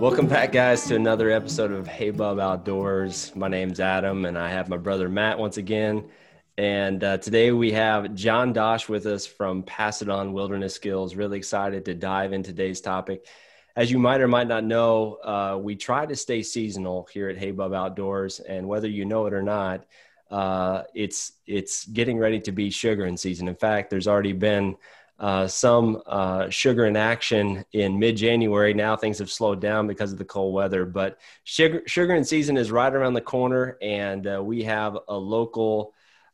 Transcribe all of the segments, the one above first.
Welcome back, guys, to another episode of Hey Bub Outdoors. My name's Adam, and I have my brother Matt once again. And uh, today we have John Dosh with us from Pass It On Wilderness Skills. Really excited to dive in today's topic. As you might or might not know, uh, we try to stay seasonal here at Hey Bub Outdoors, and whether you know it or not, uh, it's it's getting ready to be sugaring season. In fact, there's already been uh, some uh, sugaring action in mid-January. Now things have slowed down because of the cold weather, but sugar sugar in season is right around the corner, and uh, we have a local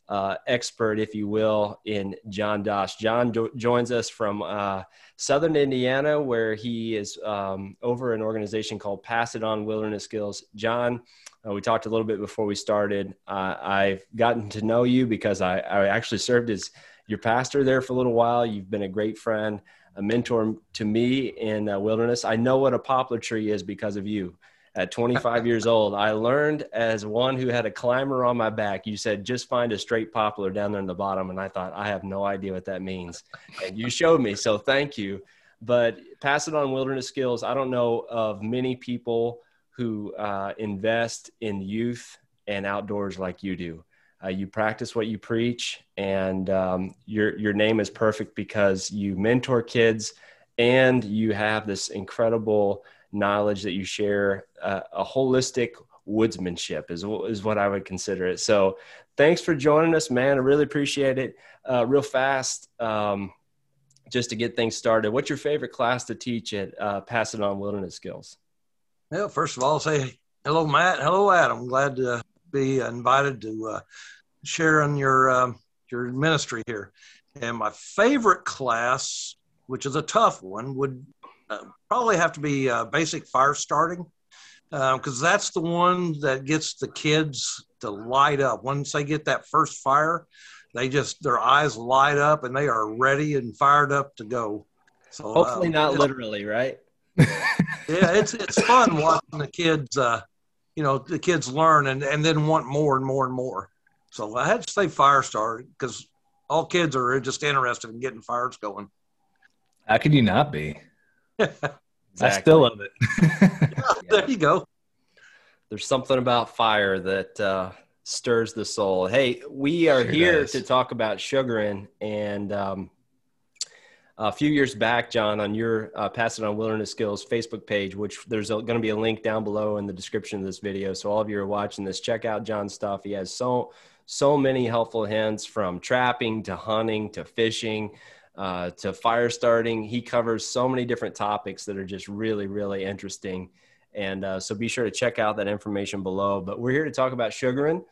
uh, expert, if you will, in John Dosh. John do- joins us from uh, Southern Indiana, where he is um, over an organization called Pass It On Wilderness Skills. John, uh, we talked a little bit before we started. Uh, I've gotten to know you because I, I, actually served as your pastor there for a little while. You've been a great friend, a mentor to me in uh, wilderness. I know what a poplar tree is because of you. At 25 years old, I learned as one who had a climber on my back. You said, just find a straight poplar down there in the bottom. And I thought, I have no idea what that means. And you showed me. So thank you. But pass it on wilderness skills. I don't know of many people who uh, invest in youth and outdoors like you do. Uh, you practice what you preach, and um, your your name is perfect because you mentor kids, and you have this incredible knowledge that you share. Uh, a holistic woodsmanship is is what I would consider it. So, thanks for joining us, man. I really appreciate it. Uh, real fast, um, just to get things started. What's your favorite class to teach at uh, On Wilderness Skills? Well, first of all, say hello, Matt. Hello, Adam. Glad to be invited to uh, share in your um, your ministry here. And my favorite class, which is a tough one, would uh, probably have to be uh, basic fire starting, because uh, that's the one that gets the kids to light up. Once they get that first fire, they just their eyes light up and they are ready and fired up to go. So hopefully um, not literally, right? yeah, it's it's fun watching the kids. You know, the kids learn and and then want more and more and more. So I had to say fire starter because all kids are just interested in getting fires going. How could you not be? exactly. I still love it. yeah, there you go. There's something about fire that uh, stirs the soul. Hey, we are sure here does. to talk about sugaring and um, a few years back, John, on your uh, Pass It On Wilderness Skills Facebook page, which there's going to be a link down below in the description of this video. So all of you are watching this, check out John's stuff. He has so so many helpful hints from trapping to hunting to fishing uh, to fire starting. He covers so many different topics that are just really really interesting. And uh, so be sure to check out that information below. But we're here to talk about sugaring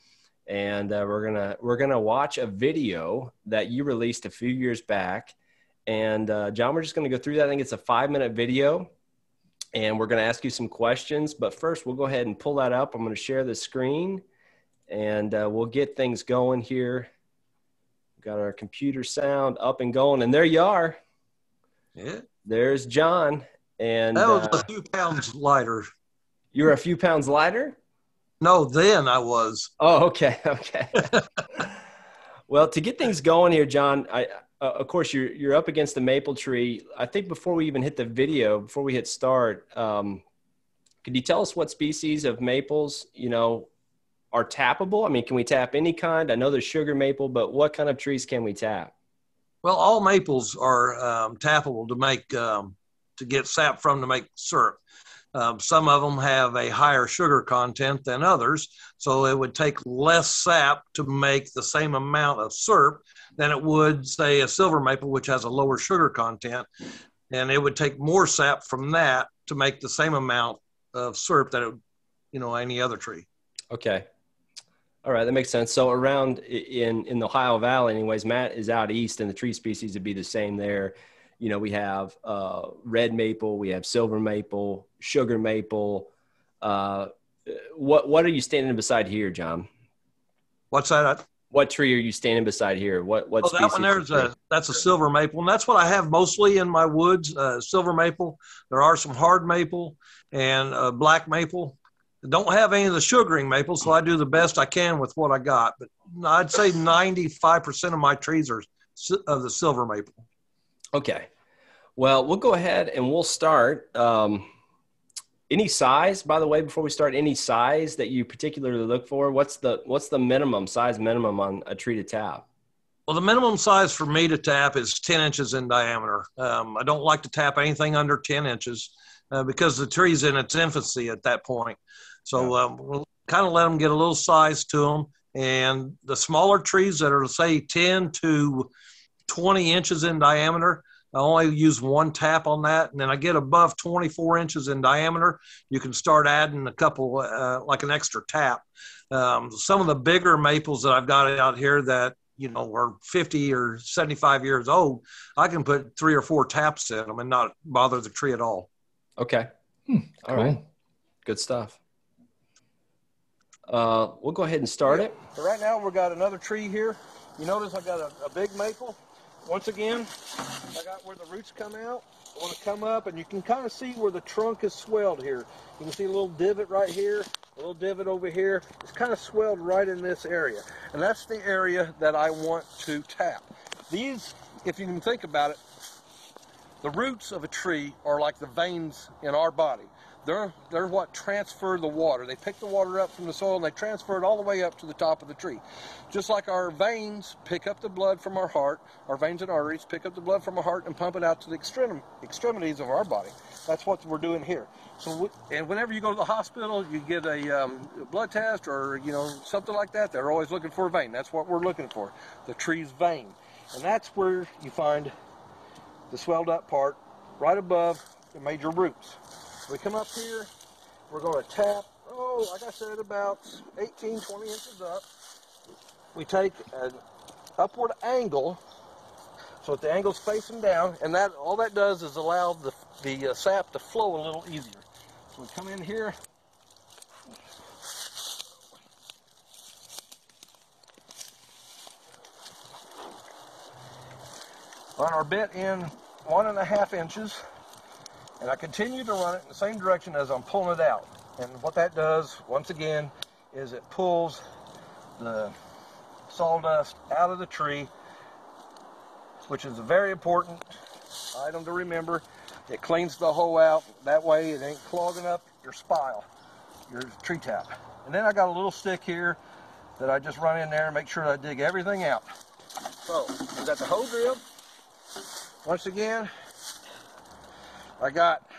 and uh, we're gonna we're gonna watch a video that you released a few years back and uh, John, we're just going to go through that. I think it's a five minute video and we're going to ask you some questions. But first, we'll go ahead and pull that up. I'm going to share the screen and uh, we'll get things going here. We've got our computer sound up and going. And there you are. Yeah. There's John. And that was uh, a few pounds lighter. You're a few pounds lighter? No, then I was. Oh, okay. Okay. well, to get things going here, John, I, uh, of course you're you're up against the maple tree. I think before we even hit the video, before we hit start, um, could you tell us what species of maples you know are tappable? I mean, can we tap any kind? I know there's sugar maple, but what kind of trees can we tap? Well, all maples are um, tappable to make um, to get sap from to make syrup. Um, some of them have a higher sugar content than others, so it would take less sap to make the same amount of syrup than it would, say, a silver maple, which has a lower sugar content. And it would take more sap from that to make the same amount of syrup that it would, you know, any other tree. Okay. All right, that makes sense. So around in in the Ohio Valley, anyways, Matt is out east, and the tree species would be the same there you know, we have uh, red maple, we have silver maple, sugar maple. Uh, what what are you standing beside here, John? What's that? What tree are you standing beside here? What what? Oh, that one there's a that's a silver maple, and that's what I have mostly in my woods. Uh, silver maple. There are some hard maple and uh, black maple. I don't have any of the sugaring maple, so I do the best I can with what I got. But I'd say 95% of my trees are of the silver maple. Okay. Well, we'll go ahead and we'll start. Um, any size, by the way, before we start, any size that you particularly look for? What's the what's the minimum size minimum on a tree to tap? Well, the minimum size for me to tap is 10 inches in diameter. Um, I don't like to tap anything under 10 inches uh, because the tree's in its infancy at that point. So um, we'll kind of let them get a little size to them. And the smaller trees that are, say, 10 to 20 inches in diameter, I only use one tap on that. And then I get above 24 inches in diameter, you can start adding a couple, uh, like an extra tap. Um, some of the bigger maples that I've got out here that, you know, are 50 or 75 years old, I can put three or four taps in them and not bother the tree at all. Okay. Hmm, all cool. right. Good stuff. Uh, we'll go ahead and start it. So right now we've got another tree here. You notice I've got a, a big maple. Once again, I got where the roots come out. I want to come up and you can kind of see where the trunk is swelled here. You can see a little divot right here, a little divot over here. It's kind of swelled right in this area. And that's the area that I want to tap. These, if you can think about it, the roots of a tree are like the veins in our body. They're, they're what transfer the water. They pick the water up from the soil and they transfer it all the way up to the top of the tree. Just like our veins pick up the blood from our heart, our veins and arteries pick up the blood from our heart and pump it out to the extrem- extremities of our body. That's what we're doing here. So, and whenever you go to the hospital, you get a um, blood test or you know something like that. They're always looking for a vein. That's what we're looking for, the tree's vein, and that's where you find the swelled up part right above the major roots. We come up here, we're going to tap, oh, like I said, about 18, 20 inches up. We take an upward angle so that the angle's facing down, and that all that does is allow the, the uh, sap to flow a little easier. So we come in here, on our bit in one and a half inches and I continue to run it in the same direction as I'm pulling it out. And what that does, once again, is it pulls the sawdust out of the tree, which is a very important item to remember. It cleans the hole out. That way it ain't clogging up your spile, your tree tap. And then I got a little stick here that I just run in there and make sure I dig everything out. So, we got the hole drill. Once again, I got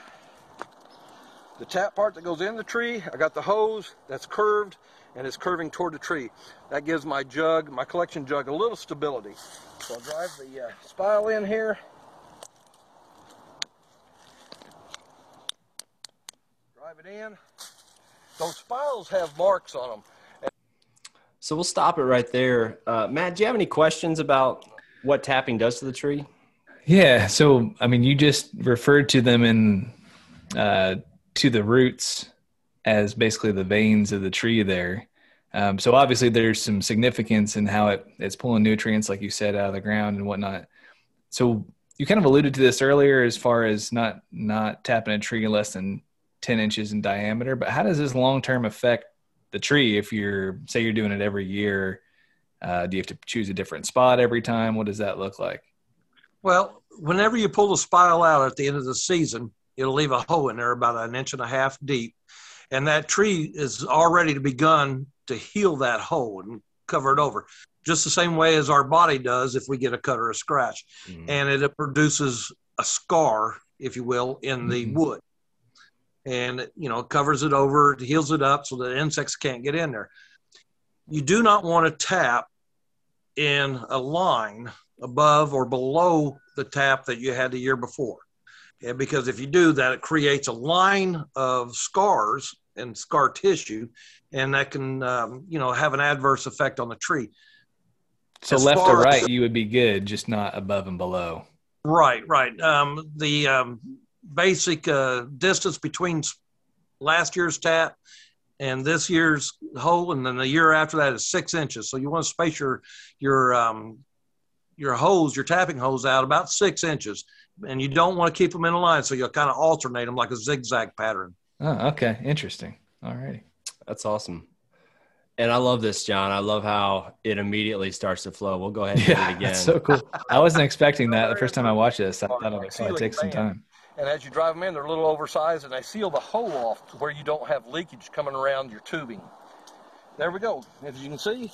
the tap part that goes in the tree. I got the hose that's curved and it's curving toward the tree. That gives my jug, my collection jug, a little stability. So I'll drive the uh, spile in here. Drive it in. Those spiles have marks on them. So we'll stop it right there. Uh, Matt, do you have any questions about what tapping does to the tree? Yeah. So, I mean, you just referred to them in uh, to the roots as basically the veins of the tree there. Um, so obviously, there's some significance in how it, it's pulling nutrients, like you said, out of the ground and whatnot. So you kind of alluded to this earlier, as far as not not tapping a tree less than 10 inches in diameter. But how does this long term affect the tree if you're say you're doing it every year? Uh, do you have to choose a different spot every time? What does that look like? Well, whenever you pull the spile out at the end of the season, it'll leave a hole in there about an inch and a half deep. And that tree is already begun to begin to heal that hole and cover it over, just the same way as our body does if we get a cut or a scratch. Mm-hmm. And it produces a scar, if you will, in the mm-hmm. wood. And, you know, covers it over, it heals it up so that insects can't get in there. You do not want to tap in a line above or below the tap that you had the year before. And because if you do that, it creates a line of scars and scar tissue, and that can, um, you know, have an adverse effect on the tree. So as left or right, as, you would be good, just not above and below. Right, right. Um, the um, basic uh, distance between last year's tap and this year's hole, and then the year after that is six inches. So you want to space your your um, your hose, your tapping hose out about six inches, and you don't want to keep them in a line, so you'll kind of alternate them like a zigzag pattern. Oh, okay, interesting. All righty, that's awesome. And I love this, John. I love how it immediately starts to flow. We'll go ahead and yeah, do it again. That's so cool. I wasn't expecting that the first time I watched this. I thought it would probably take some time. And as you drive them in, they're a little oversized and they seal the hole off to where you don't have leakage coming around your tubing. There we go. As you can see,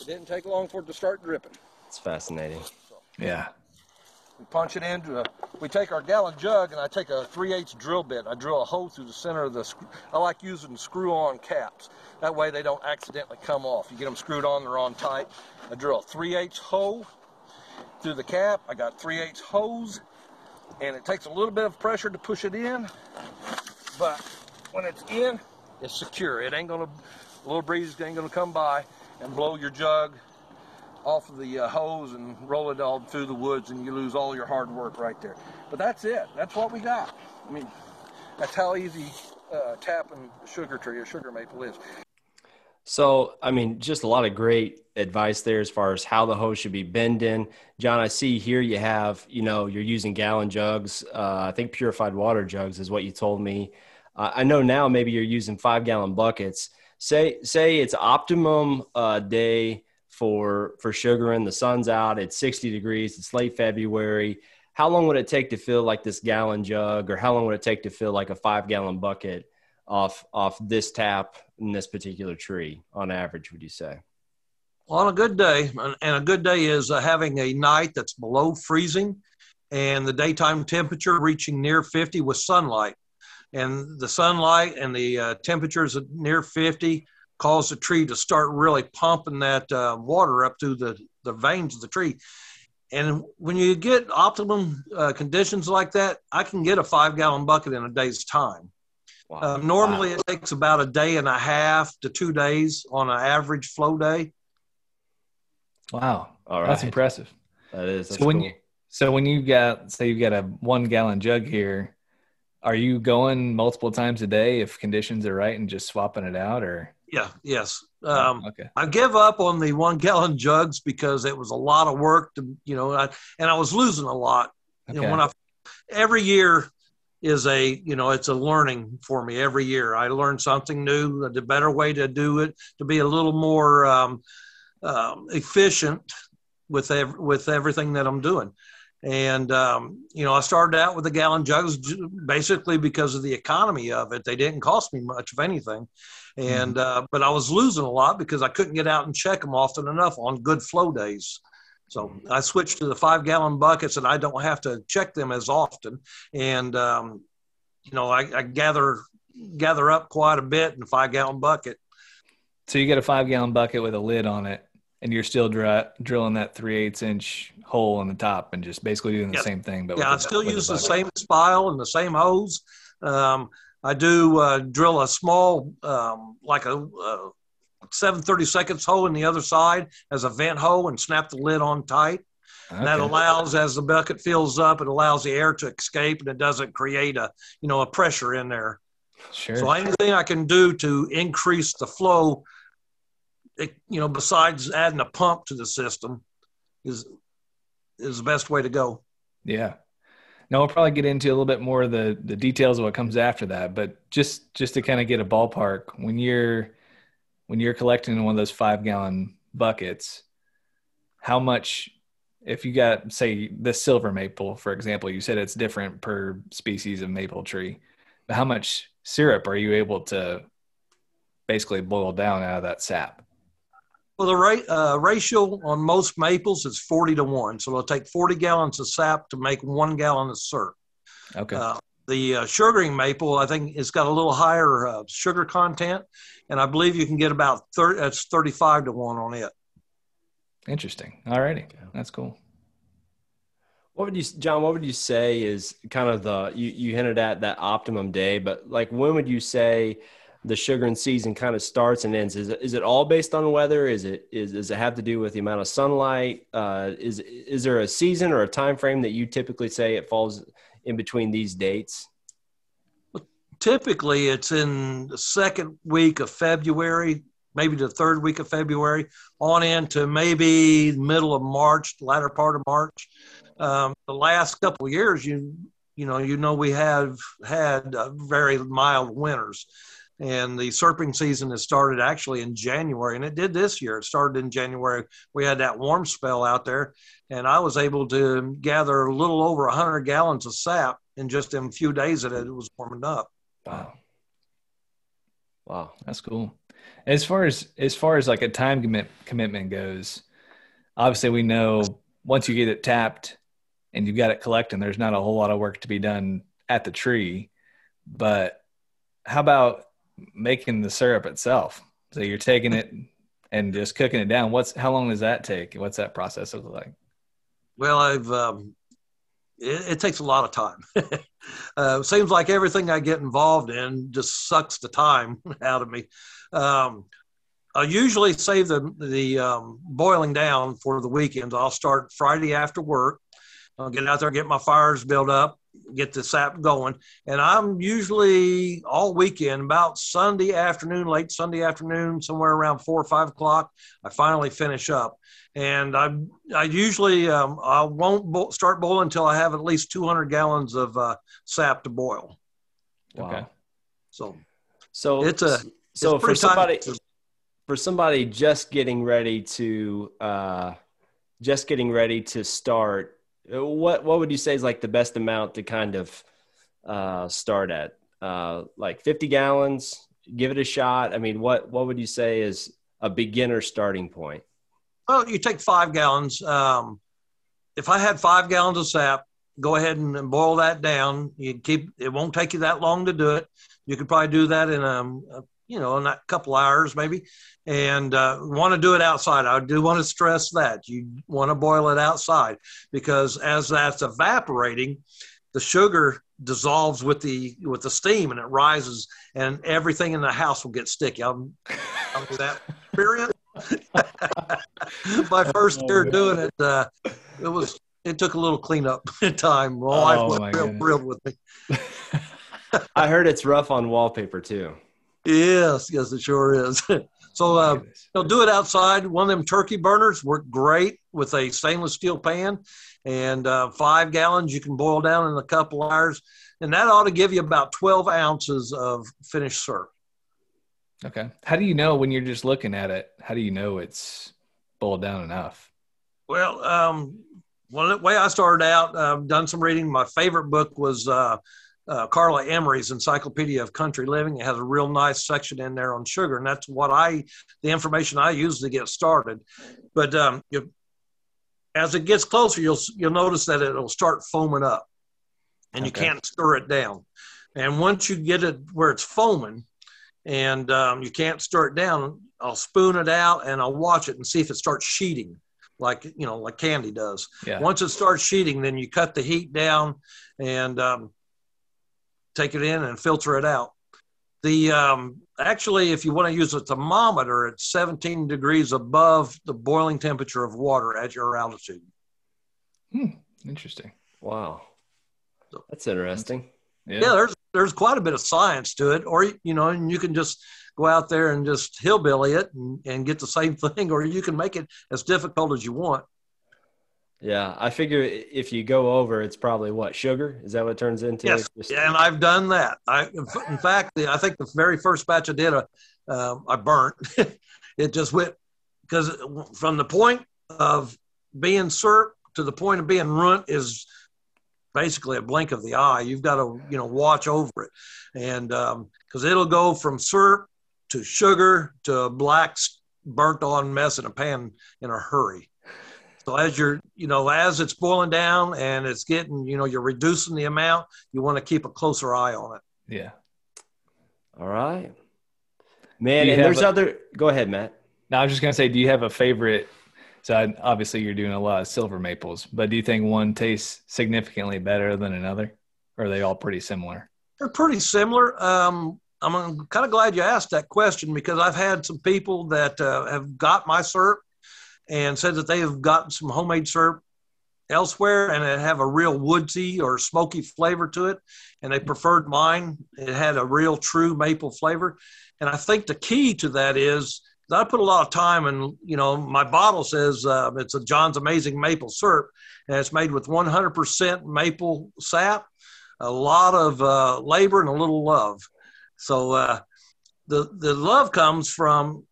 it didn't take long for it to start dripping. It's fascinating. Yeah. We punch it into a, we take our gallon jug and I take a 3 8 drill bit. I drill a hole through the center of the, I like using screw on caps. That way they don't accidentally come off. You get them screwed on, they're on tight. I drill a 3 8 hole through the cap. I got 3 8 hose and it takes a little bit of pressure to push it in, but when it's in, it's secure. It ain't gonna, a little breeze ain't gonna come by and blow your jug off of the uh, hose and roll it all through the woods and you lose all your hard work right there. But that's it. That's what we got. I mean, that's how easy uh, tapping a sugar tree or sugar maple is. So, I mean, just a lot of great advice there as far as how the hose should be bending. John, I see here you have, you know, you're using gallon jugs. Uh, I think purified water jugs is what you told me. Uh, I know now maybe you're using five gallon buckets. Say, say it's optimum uh, day for for sugaring. The sun's out. It's 60 degrees. It's late February. How long would it take to fill like this gallon jug, or how long would it take to fill like a five gallon bucket off off this tap in this particular tree on average? Would you say? Well, on a good day, and a good day is uh, having a night that's below freezing, and the daytime temperature reaching near 50 with sunlight. And the sunlight and the uh, temperatures near 50 cause the tree to start really pumping that uh, water up through the, the veins of the tree. And when you get optimum uh, conditions like that, I can get a five gallon bucket in a day's time. Wow. Uh, normally, wow. it takes about a day and a half to two days on an average flow day. Wow, all right, that's impressive. That is. so when you so when you got say you've got a one gallon jug here, are you going multiple times a day if conditions are right and just swapping it out, or yeah, yes. Um, okay. I give up on the one gallon jugs because it was a lot of work to, you know, I, and I was losing a lot. Okay. You know, when I, every year is a, you know, it's a learning for me every year. I learn something new, the better way to do it, to be a little more um, um, efficient with, ev- with everything that I'm doing. And, um, you know, I started out with the gallon jugs basically because of the economy of it. They didn't cost me much of anything. And, mm-hmm. uh, but I was losing a lot because I couldn't get out and check them often enough on good flow days. So I switched to the five gallon buckets and I don't have to check them as often. And, um, you know, I, I gather, gather up quite a bit in a five gallon bucket. So you get a five gallon bucket with a lid on it and you're still dr- drilling that three eighths inch hole in the top and just basically doing the yes. same thing. But yeah, I still use the, the same spile and the same hose. Um, I do uh, drill a small, um, like a, a 730 seconds hole in the other side as a vent hole and snap the lid on tight. Okay. And that allows, as the bucket fills up, it allows the air to escape and it doesn't create a, you know, a pressure in there. Sure. So anything I can do to increase the flow it, you know, besides adding a pump to the system, is is the best way to go. Yeah. Now we'll probably get into a little bit more of the the details of what comes after that, but just just to kind of get a ballpark, when you're when you're collecting in one of those five gallon buckets, how much if you got say the silver maple, for example, you said it's different per species of maple tree, but how much syrup are you able to basically boil down out of that sap? Well, the ra- uh, ratio on most maples is 40 to 1. So it'll take 40 gallons of sap to make one gallon of syrup. Okay. Uh, the uh, sugaring maple, I think, it's got a little higher uh, sugar content, and I believe you can get about 30, that's 35 to 1 on it. Interesting. All righty. That's cool. What would you, John? What would you say is kind of the you, you hinted at that optimum day, but like when would you say the sugar sugaring season kind of starts and ends? Is it, is it all based on weather? Is it is does it have to do with the amount of sunlight? Uh, is is there a season or a time frame that you typically say it falls in between these dates? typically, it's in the second week of February, maybe the third week of February, on into maybe middle of March, latter part of March. Um, the last couple years, you you know, you know, we have had uh, very mild winters. And the syruping season has started actually in January, and it did this year. It started in January. We had that warm spell out there, and I was able to gather a little over 100 gallons of sap in just a few days that it was warming up. Wow. Wow. That's cool. As far as as far as like a time commit, commitment goes, obviously we know once you get it tapped and you've got it collecting, there's not a whole lot of work to be done at the tree. But how about making the syrup itself? So you're taking it and just cooking it down. What's how long does that take? What's that process look like? Well, I've um, it, it, takes a lot of time. uh, seems like everything I get involved in just sucks the time out of me. Um, I usually save the the um, boiling down for the weekends. I'll start Friday after work. I'll get out there, get my fires built up, get the sap going, and I'm usually all weekend about Sunday afternoon, late Sunday afternoon, somewhere around four or five o'clock. I finally finish up, and I I usually um, I won't bo- start boiling until I have at least 200 gallons of uh, sap to boil. Wow. Okay. So so it's a so for somebody to, for somebody just getting ready to uh, just getting ready to start, what what would you say is like the best amount to kind of uh, start at? Uh, like 50 gallons. Give it a shot. I mean, what what would you say is a beginner starting point? Well, you take five gallons. Um, if I had five gallons of sap, go ahead and boil that down. You keep it won't take you that long to do it. You could probably do that in a, a you know, in a couple hours maybe, and uh, want to do it outside. I do want to stress that you want to boil it outside because as that's evaporating, the sugar dissolves with the with the steam and it rises, and everything in the house will get sticky. I'm, I'm that experience. My first oh, year doing it, uh, it was it took a little cleanup time. My wife oh, was real thrilled with me. I heard it's rough on wallpaper too. Yes, yes, it sure is. so uh, you know, do it outside. One of them turkey burners work great with a stainless steel pan, and uh, five gallons you can boil down in a couple hours, and that ought to give you about twelve ounces of finished syrup. Okay. How do you know when you're just looking at it? How do you know it's boiled down enough? Well, um, well, the way I started out, I've uh, done some reading. My favorite book was uh, uh, Carla Emery's Encyclopedia of Country Living. It has a real nice section in there on sugar, and that's what I, the information I use to get started. But um, you, as it gets closer, you'll you'll notice that it'll start foaming up, and okay. you can't stir it down. And once you get it where it's foaming, and um, you can't stir it down, I'll spoon it out and I'll watch it and see if it starts sheeting like you know like candy does. Yeah. Once it starts sheeting, then you cut the heat down and um, take it in and filter it out. The um, actually, if you want to use a thermometer, it's 17 degrees above the boiling temperature of water at your altitude. Hmm. Interesting. Wow, that's interesting. Yeah. yeah, there's there's quite a bit of science to it, or you know, and you can just go out there and just hillbilly it and, and get the same thing, or you can make it as difficult as you want. Yeah, I figure if you go over, it's probably what sugar. Is that what it turns into? Yes, Just- and I've done that. I, in fact, I think the very first batch I did, uh, um, I burnt. it just went because from the point of being syrup to the point of being runt is basically a blink of the eye. You've got to you know watch over it, and because um, it'll go from syrup to sugar to a black burnt on mess in a pan in a hurry. So as you're, you know, as it's boiling down and it's getting, you know, you're reducing the amount, you want to keep a closer eye on it. Yeah. All right. Man, and there's a, other go ahead, Matt. Now I was just gonna say, do you have a favorite? So obviously you're doing a lot of silver maples, but do you think one tastes significantly better than another? Or are they all pretty similar? They're pretty similar. Um, I'm kind of glad you asked that question because I've had some people that uh, have got my syrup and said that they have gotten some homemade syrup elsewhere and it have a real woodsy or smoky flavor to it and they preferred mine. It had a real true maple flavor. And i think the key to that is that i put a lot of time and you know my bottle says uh, it's a john's amazing maple syrup and it's made with 100% maple sap a lot of uh, labor and a little love. So uh, the the love comes from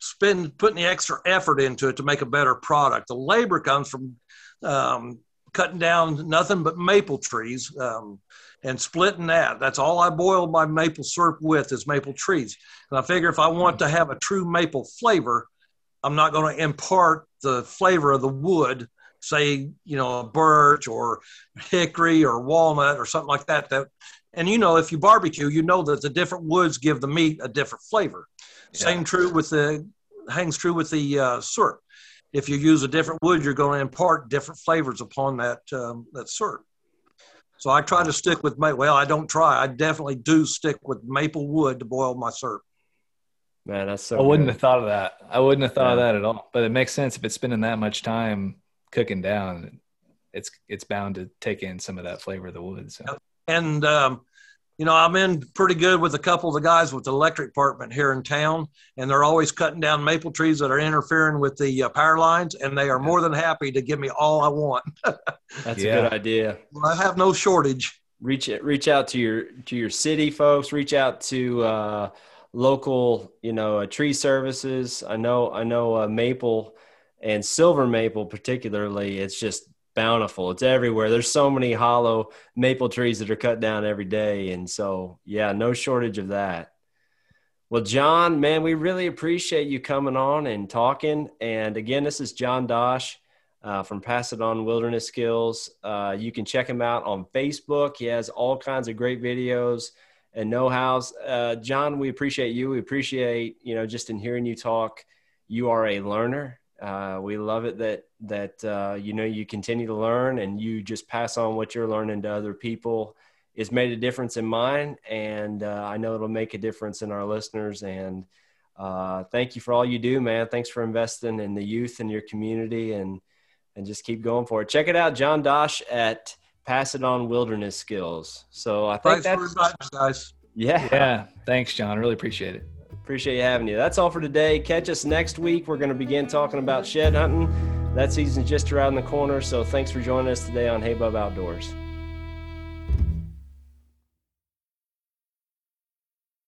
spend putting the extra effort into it to make a better product. The labor comes from um, cutting down nothing but maple trees um, and splitting that. That's all I boil my maple syrup with is maple trees. And I figure if I want to have a true maple flavor, I'm not going to impart the flavor of the wood, say, you know, a birch or hickory or walnut or something like that. That, and you know, if you barbecue, you know that the different woods give the meat a different flavor. Yeah. Same true with the hangs true with the uh, syrup. If you use a different wood, you're going to impart different flavors upon that um, that syrup. So I try to stick with maple. Well, I don't try. I definitely do stick with maple wood to boil my syrup. Man, that's so. I wouldn't good. have thought of that. I wouldn't have thought yeah. of that at all. But it makes sense if it's spending that much time cooking down, it's it's bound to take in some of that flavor of the wood. So. And um, you know, I'm in pretty good with a couple of the guys with the electric department here in town, and they're always cutting down maple trees that are interfering with the uh, power lines, and they are more than happy to give me all I want. That's yeah. a good idea. Well, I have no shortage. Reach reach out to your to your city folks. Reach out to uh, local, you know, uh, tree services. I know I know uh, maple and silver maple particularly. It's just bountiful. It's everywhere. There's so many hollow maple trees that are cut down every day. And so, yeah, no shortage of that. Well, John, man, we really appreciate you coming on and talking. And again, this is John Dosh uh, from Pass It On Wilderness Skills. Uh, you can check him out on Facebook. He has all kinds of great videos and know-hows. Uh, John, we appreciate you. We appreciate, you know, just in hearing you talk, you are a learner uh, we love it that that uh, you know you continue to learn and you just pass on what you're learning to other people. It's made a difference in mine, and uh, I know it'll make a difference in our listeners. And uh, thank you for all you do, man. Thanks for investing in the youth in your community, and and just keep going for it. Check it out, John Dosh at Pass It On Wilderness Skills. So I think Thanks that's guys. Yeah, yeah. Thanks, John. I really appreciate it. Appreciate you having you. That's all for today. Catch us next week. We're going to begin talking about shed hunting. That season's just around the corner. So thanks for joining us today on Hey Bub Outdoors.